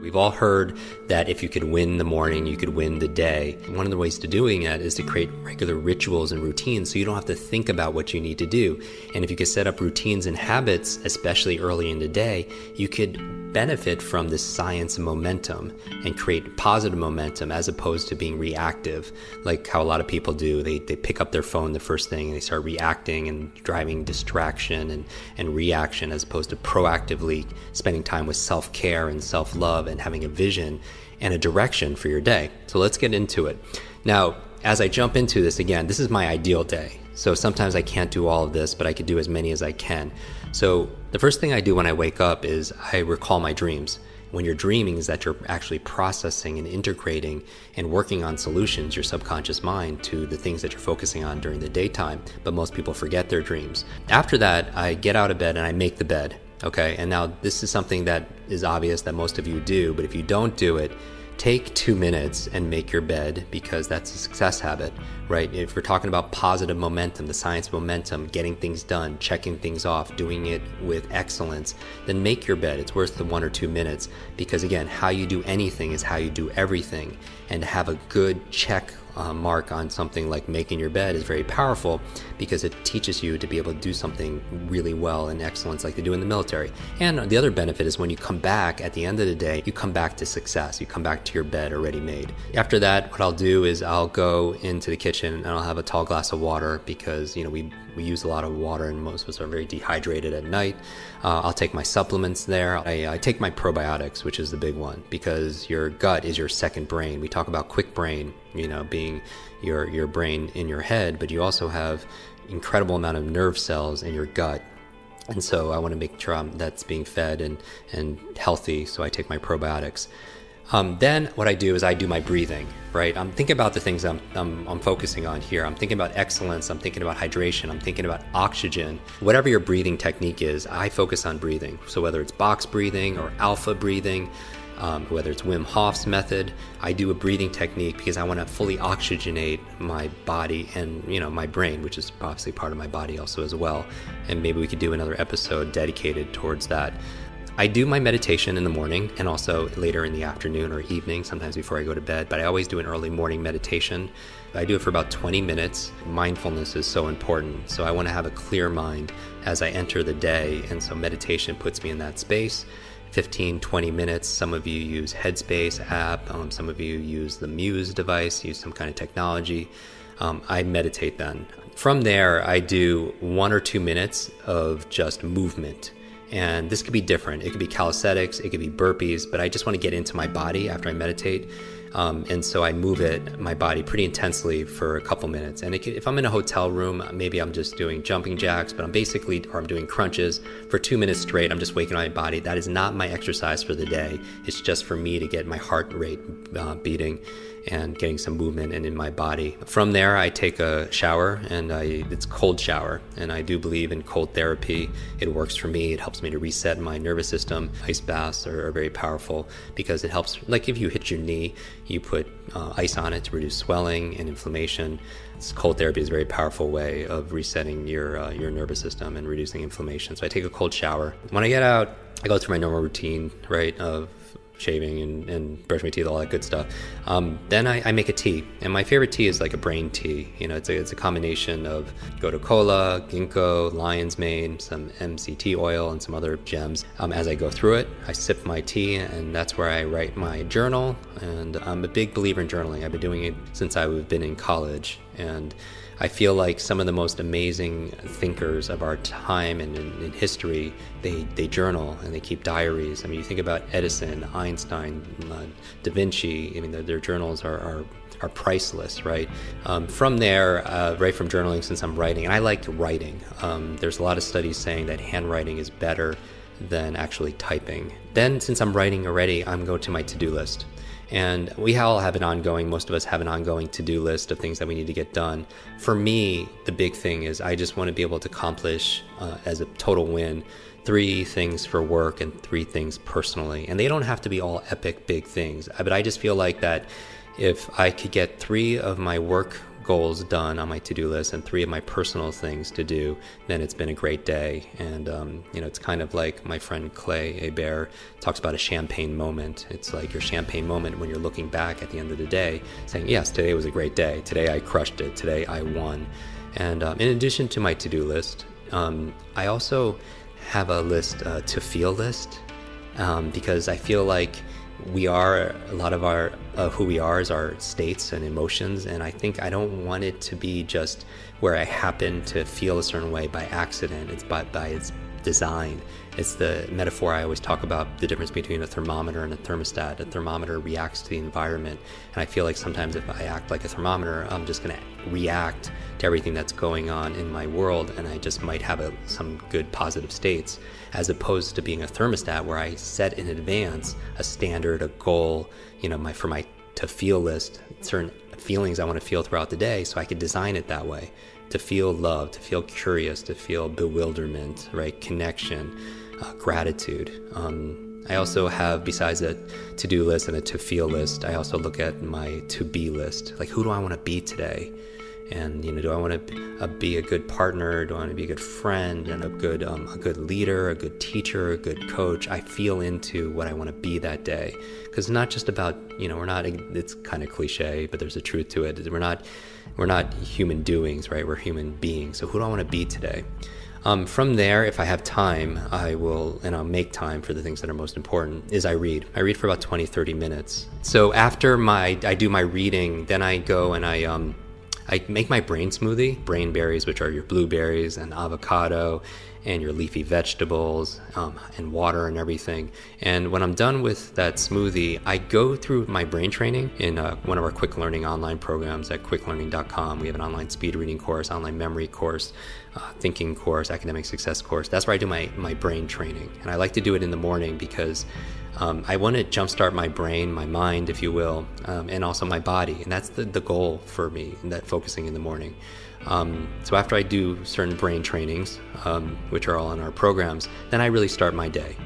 We've all heard that if you could win the morning, you could win the day. One of the ways to doing that is to create regular rituals and routines so you don't have to think about what you need to do. And if you could set up routines and habits, especially early in the day, you could benefit from this science momentum and create positive momentum as opposed to being reactive, like how a lot of people do. They, they pick up their phone the first thing and they start reacting and driving distraction and, and reaction as opposed to proactively spending time with self care and self love and having a vision and a direction for your day. So let's get into it. Now, as I jump into this again, this is my ideal day. So sometimes I can't do all of this, but I could do as many as I can. So the first thing I do when I wake up is I recall my dreams. When you're dreaming is that you're actually processing and integrating and working on solutions, your subconscious mind, to the things that you're focusing on during the daytime. But most people forget their dreams. After that, I get out of bed and I make the bed. Okay, and now this is something that is obvious that most of you do, but if you don't do it, take two minutes and make your bed because that's a success habit, right? If we're talking about positive momentum, the science of momentum, getting things done, checking things off, doing it with excellence, then make your bed. It's worth the one or two minutes because, again, how you do anything is how you do everything. And to have a good check uh, mark on something like making your bed is very powerful because it teaches you to be able to do something really well and excellence like they do in the military. And the other benefit is when you come back at the end of the day, you come back to success. You come back to your bed already made. After that, what I'll do is I'll go into the kitchen and I'll have a tall glass of water because, you know, we we use a lot of water and most of us are very dehydrated at night. Uh, I'll take my supplements there. I, I, take my probiotics, which is the big one, because your gut is your second brain. We talk about quick brain, you know, being your your brain in your head, but you also have incredible amount of nerve cells in your gut. And so I want to make sure that's being fed and, and healthy. So I take my probiotics. Um, then what I do is I do my breathing, right? I'm thinking about the things I'm, I'm, I'm, focusing on here. I'm thinking about excellence. I'm thinking about hydration. I'm thinking about oxygen. Whatever your breathing technique is, I focus on breathing. So whether it's box breathing or alpha breathing, um, whether it's Wim Hof's method, I do a breathing technique because I want to fully oxygenate my body and you know my brain, which is obviously part of my body also as well. And maybe we could do another episode dedicated towards that. I do my meditation in the morning and also later in the afternoon or evening, sometimes before I go to bed, but I always do an early morning meditation. I do it for about 20 minutes. Mindfulness is so important. So I want to have a clear mind as I enter the day. And so meditation puts me in that space. 15, 20 minutes. Some of you use Headspace app. Um, some of you use the Muse device, use some kind of technology. Um, I meditate then. From there, I do one or two minutes of just movement. And this could be different. It could be calisthenics, it could be burpees, but I just want to get into my body after I meditate. Um, and so I move it, my body, pretty intensely for a couple minutes. And if I'm in a hotel room, maybe I'm just doing jumping jacks, but I'm basically, or I'm doing crunches for two minutes straight. I'm just waking my body. That is not my exercise for the day. It's just for me to get my heart rate uh, beating and getting some movement in, in my body. From there, I take a shower, and I, it's cold shower. And I do believe in cold therapy. It works for me. It helps me to reset my nervous system. Ice baths are, are very powerful because it helps. Like if you hit your knee, you put uh, ice on it to reduce swelling and inflammation. It's, cold therapy is a very powerful way of resetting your uh, your nervous system and reducing inflammation. So I take a cold shower. When I get out, I go through my normal routine, right, of shaving and, and brush my teeth, all that good stuff. Um, then I, I, make a tea, and my favorite tea is like a brain tea. You know, it's a, it's a combination of gotu kola, ginkgo, lion's mane, some MCT oil, and some other gems. Um, as I go through it, I sip my tea, and that's where I write my journal. And I'm a big believer in journaling. I've been doing it since I've been in college, and I feel like some of the most amazing thinkers of our time and in, in, history, they, they journal and they keep diaries. I mean, you think about Edison, Einstein, uh, Da Vinci, I mean, their, their journals are, are, are, priceless, right? Um, from there, uh, right from journaling, since I'm writing, and I like writing, um, there's a lot of studies saying that handwriting is better than actually typing. Then, since I'm writing already, I'm going to my to do list. And we all have an ongoing, most of us have an ongoing to do list of things that we need to get done. For me, the big thing is I just want to be able to accomplish uh, as a total win three things for work and three things personally. And they don't have to be all epic big things, but I just feel like that if I could get three of my work goals done on my to-do list and three of my personal things to do, then it's been a great day. And um, you know, it's kind of like my friend Clay Hebert talks about a champagne moment. It's like your champagne moment when you're looking back at the end of the day, saying, "Yes, today was a great day. Today I crushed it. Today I won." And um, in addition to my to-do list, um, I also have a list uh, to feel list um, because I feel like we are a lot of our of who we are is our states and emotions and i think i don't want it to be just where i happen to feel a certain way by accident. It's by, by its design it's the metaphor i always talk about the difference between a thermometer and a thermostat a thermometer reacts to the environment and i feel like sometimes if i act like a thermometer i'm just going to react to everything that's going on in my world and i just might have a, some good positive states as opposed to being a thermostat where I set in advance a standard, a goal, you know, my for my to feel list, certain feelings I want to feel throughout the day, so I could design it that way. To feel love, to feel curious, to feel bewilderment, right? Connection, uh, gratitude. Um, I also have, besides a to do list and a to feel list, I also look at my to be list. Like, who do I want to be today? and you know do i want to uh, be a good partner? Do i want to be a good friend? And a good um, a good leader a good teacher a good coach? I feel into what i want to be that day. Because it's not just about you know we're not it's kind of cliche but there's a truth to it. We're not we're not human doings right? We're human beings. So who do i want to be today um, from there, if I have time, I will, and I'll make time for the things that are most important, is I read. I read for about 20, 30 minutes. So after my, I do my reading, then I go and I, um, I make my brain smoothie, brain berries, which are your blueberries and avocado and your leafy vegetables um, and water and everything. And when I'm done with that smoothie, I go through my brain training in uh, one of our Kwik Learning online programs at kwiklearning.com. We have an online speed reading course, online memory course, uh, thinking course, academic success course. That's where I do my, my brain training. And I like to do it in the morning because um, I want to jumpstart my brain, my mind, if you will, um, and also my body. And that's the, the goal for me, in that focusing in the morning. Um, so after I do certain brain trainings, um, which are all in our programs, then I really start my day.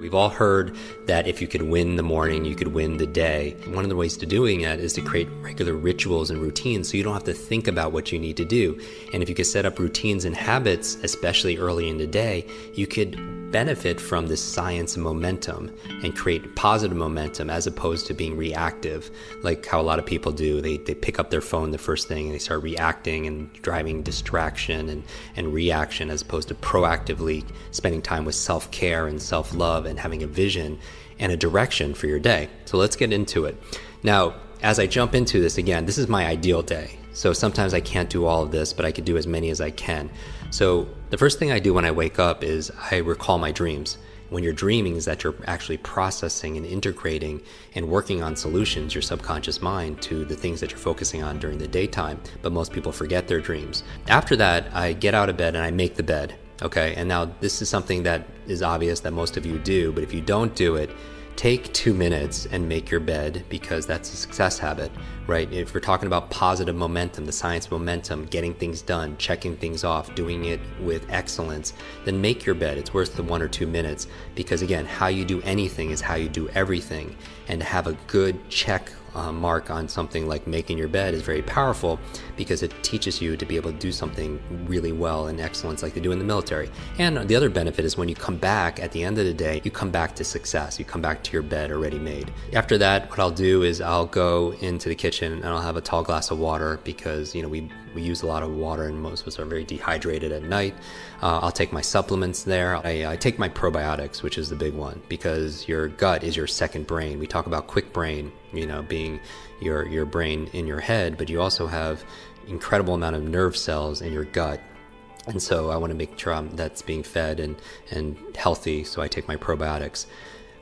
We've all heard that if you could win the morning, you could win the day. One of the ways to doing that is to create regular rituals and routines so you don't have to think about what you need to do. And if you could set up routines and habits, especially early in the day, you could benefit from this science momentum and create positive momentum as opposed to being reactive, like how a lot of people do. They, they pick up their phone the first thing and they start reacting and driving distraction and, and reaction as opposed to proactively spending time with self care and self love and having a vision and a direction for your day. So let's get into it. Now, as I jump into this again, this is my ideal day. So sometimes I can't do all of this, but I could do as many as I can. So the first thing I do when I wake up is I recall my dreams. When you're dreaming is that you're actually processing and integrating and working on solutions, your subconscious mind, to the things that you're focusing on during the daytime. But most people forget their dreams. After that, I get out of bed and I make the bed. Okay, and now this is something that is obvious that most of you do, but if you don't do it, take two minutes and make your bed because that's a success habit, right? If we're talking about positive momentum, the science momentum, getting things done, checking things off, doing it with excellence, then make your bed. It's worth the one or two minutes because, again, how you do anything is how you do everything. And have a good check uh, mark on something like making your bed is very powerful because it teaches you to be able to do something really well and excellence like they do in the military. And the other benefit is when you come back at the end of the day, you come back to success. You come back to your bed already made. After that, what I'll do is I'll go into the kitchen and I'll have a tall glass of water because, you know, we, we use a lot of water and most of us are very dehydrated at night. Uh, I'll take my supplements there. I, I take my probiotics, which is the big one because your gut is your second brain. We talk about quick brain, you know, being your, your brain in your head, but you also have incredible amount of nerve cells in your gut and so I want to make sure I'm, that's being fed and, and healthy. So I take my probiotics.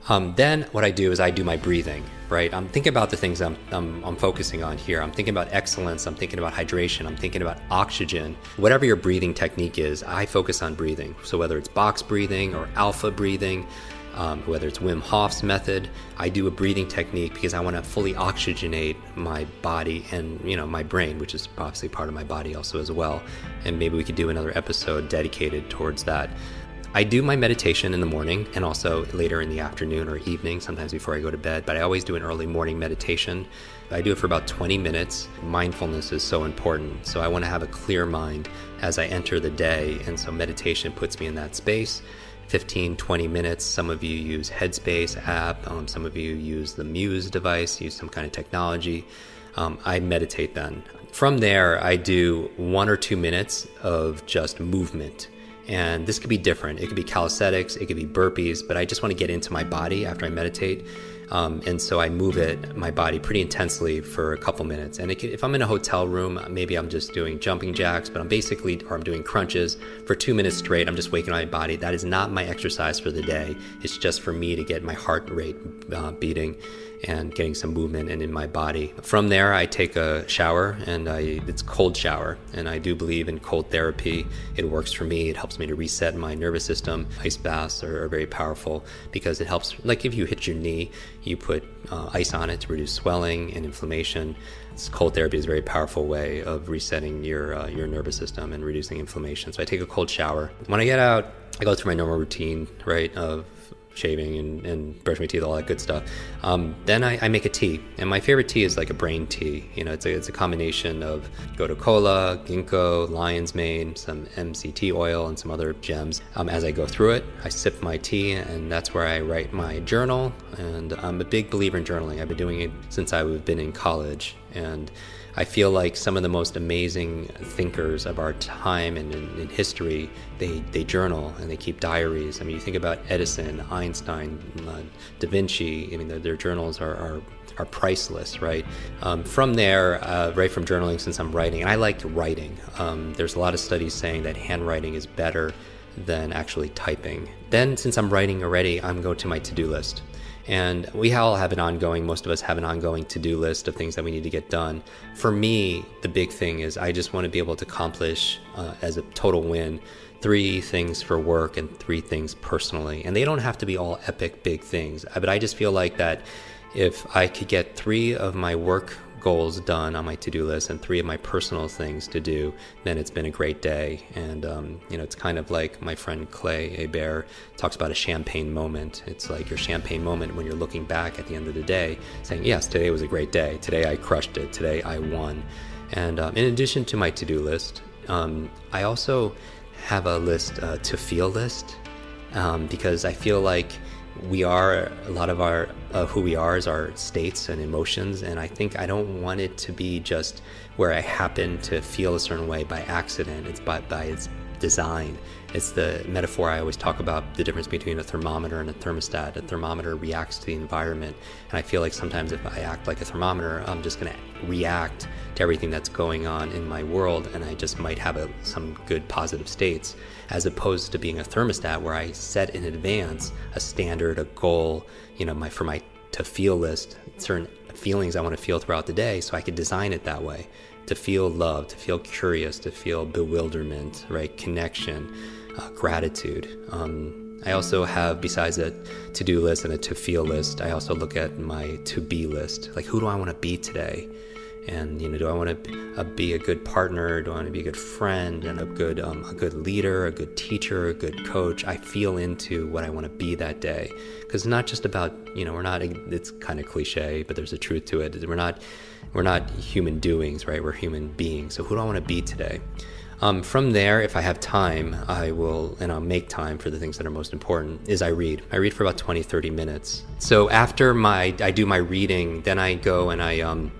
Um, then what I do is I do my breathing, right? I'm thinking about the things I'm, I'm, I'm, focusing on here. I'm thinking about excellence. I'm thinking about hydration. I'm thinking about oxygen. Whatever your breathing technique is, I focus on breathing. So whether it's box breathing or alpha breathing, um, whether it's Wim Hof's method. I do a breathing technique because I want to fully oxygenate my body and you know my brain, which is obviously part of my body also as well. And maybe we could do another episode dedicated towards that. I do my meditation in the morning and also later in the afternoon or evening, sometimes before I go to bed, but I always do an early morning meditation. I do it for about 20 minutes. Mindfulness is so important. So I want to have a clear mind as I enter the day. And so meditation puts me in that space. 15, 20 minutes. Some of you use Headspace app. Um, some of you use the Muse device, use some kind of technology. Um, I meditate then. From there, I do one or two minutes of just movement. And this could be different. It could be calisthenics, it could be burpees, but I just want to get into my body after I meditate. Um, and so I move it, my body, pretty intensely for a couple minutes. And if I'm in a hotel room, maybe I'm just doing jumping jacks, but I'm basically, or I'm doing crunches for two minutes straight. I'm just waking my body. That is not my exercise for the day. It's just for me to get my heart rate uh, beating and getting some movement in, in my body. From there, I take a shower, and I, it's cold shower. And I do believe in cold therapy. It works for me. It helps me to reset my nervous system. Ice baths are, are very powerful because it helps. Like if you hit your knee, you put uh, ice on it to reduce swelling and inflammation. It's, cold therapy is a very powerful way of resetting your uh, your nervous system and reducing inflammation. So I take a cold shower. When I get out, I go through my normal routine, right, of shaving and, and brush my teeth, all that good stuff. Um, then I, I, make a tea, and my favorite tea is like a brain tea. You know, it's a, it's a combination of gotu kola, ginkgo, lion's mane, some MCT oil, and some other gems. Um, as I go through it, I sip my tea, and that's where I write my journal. And I'm a big believer in journaling. I've been doing it since I've been in college, and I feel like some of the most amazing thinkers of our time and in, in, history, they, they journal and they keep diaries. I mean, you think about Edison, Einstein, uh, Da Vinci, I mean, their, their journals are, are, are, priceless, right? Um, from there, uh, right from journaling, since I'm writing, and I like writing, um, there's a lot of studies saying that handwriting is better than actually typing. Then, since I'm writing already, I'm going to my to do list. And we all have an ongoing, most of us have an ongoing to do list of things that we need to get done. For me, the big thing is I just want to be able to accomplish uh, as a total win three things for work and three things personally. And they don't have to be all epic big things, but I just feel like that if I could get three of my work goals done on my to-do list and three of my personal things to do, then it's been a great day. And um, you know, it's kind of like my friend Clay Hebert talks about a champagne moment. It's like your champagne moment when you're looking back at the end of the day, saying, "Yes, today was a great day. Today I crushed it. Today I won." And um, in addition to my to-do list, um, I also have a list uh, to feel list um, because I feel like we are a lot of our uh, who we are is our states and emotions and i think i don't want it to be just where i happen to feel a certain way by accident. It's by, by its design it's the metaphor i always talk about the difference between a thermometer and a thermostat a thermometer reacts to the environment and i feel like sometimes if i act like a thermometer i'm just going to react to everything that's going on in my world and i just might have a, some good positive states as opposed to being a thermostat where I set in advance a standard, a goal, you know, my for my to feel list, certain feelings I want to feel throughout the day, so I could design it that way. To feel love, to feel curious, to feel bewilderment, right? Connection, uh, gratitude. Um, I also have, besides a to do list and a to feel list, I also look at my to be list. Like, who do I want to be today? And you know do i want to uh, be a good partner? Do i want to be a good friend and a good um, a good leader a good teacher a good coach? I feel into what i want to be that day. Because not just about you know we're not it's kind of cliche but there's a truth to it. We're not we're not human doings right? We're human beings. So who do i want to be today? Um, from there, if I have time, I will, and I'll make time for the things that are most important, is I read. I read for about 20, 30 minutes. So after my, I do my reading, then I go and I, um,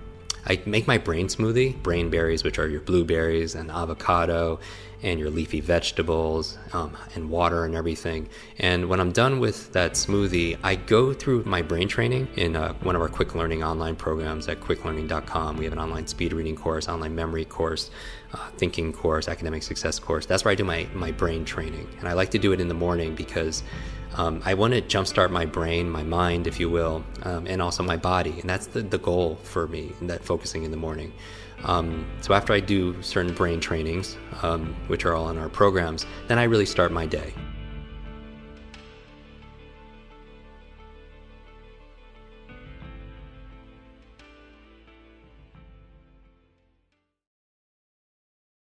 I make my brain smoothie, brain berries, which are your blueberries and avocado and your leafy vegetables um, and water and everything. And when I'm done with that smoothie, I go through my brain training in uh, one of our Kwik Learning online programs at kwiklearning.com. We have an online speed reading course, online memory course, uh, thinking course, academic success course. That's where I do my, my brain training. And I like to do it in the morning because um, I want to jumpstart my brain, my mind, if you will, um, and also my body. And that's the, the goal for me, that focusing in the morning. Um, so after I do certain brain trainings, um, which are all in our programs, then I really start my day.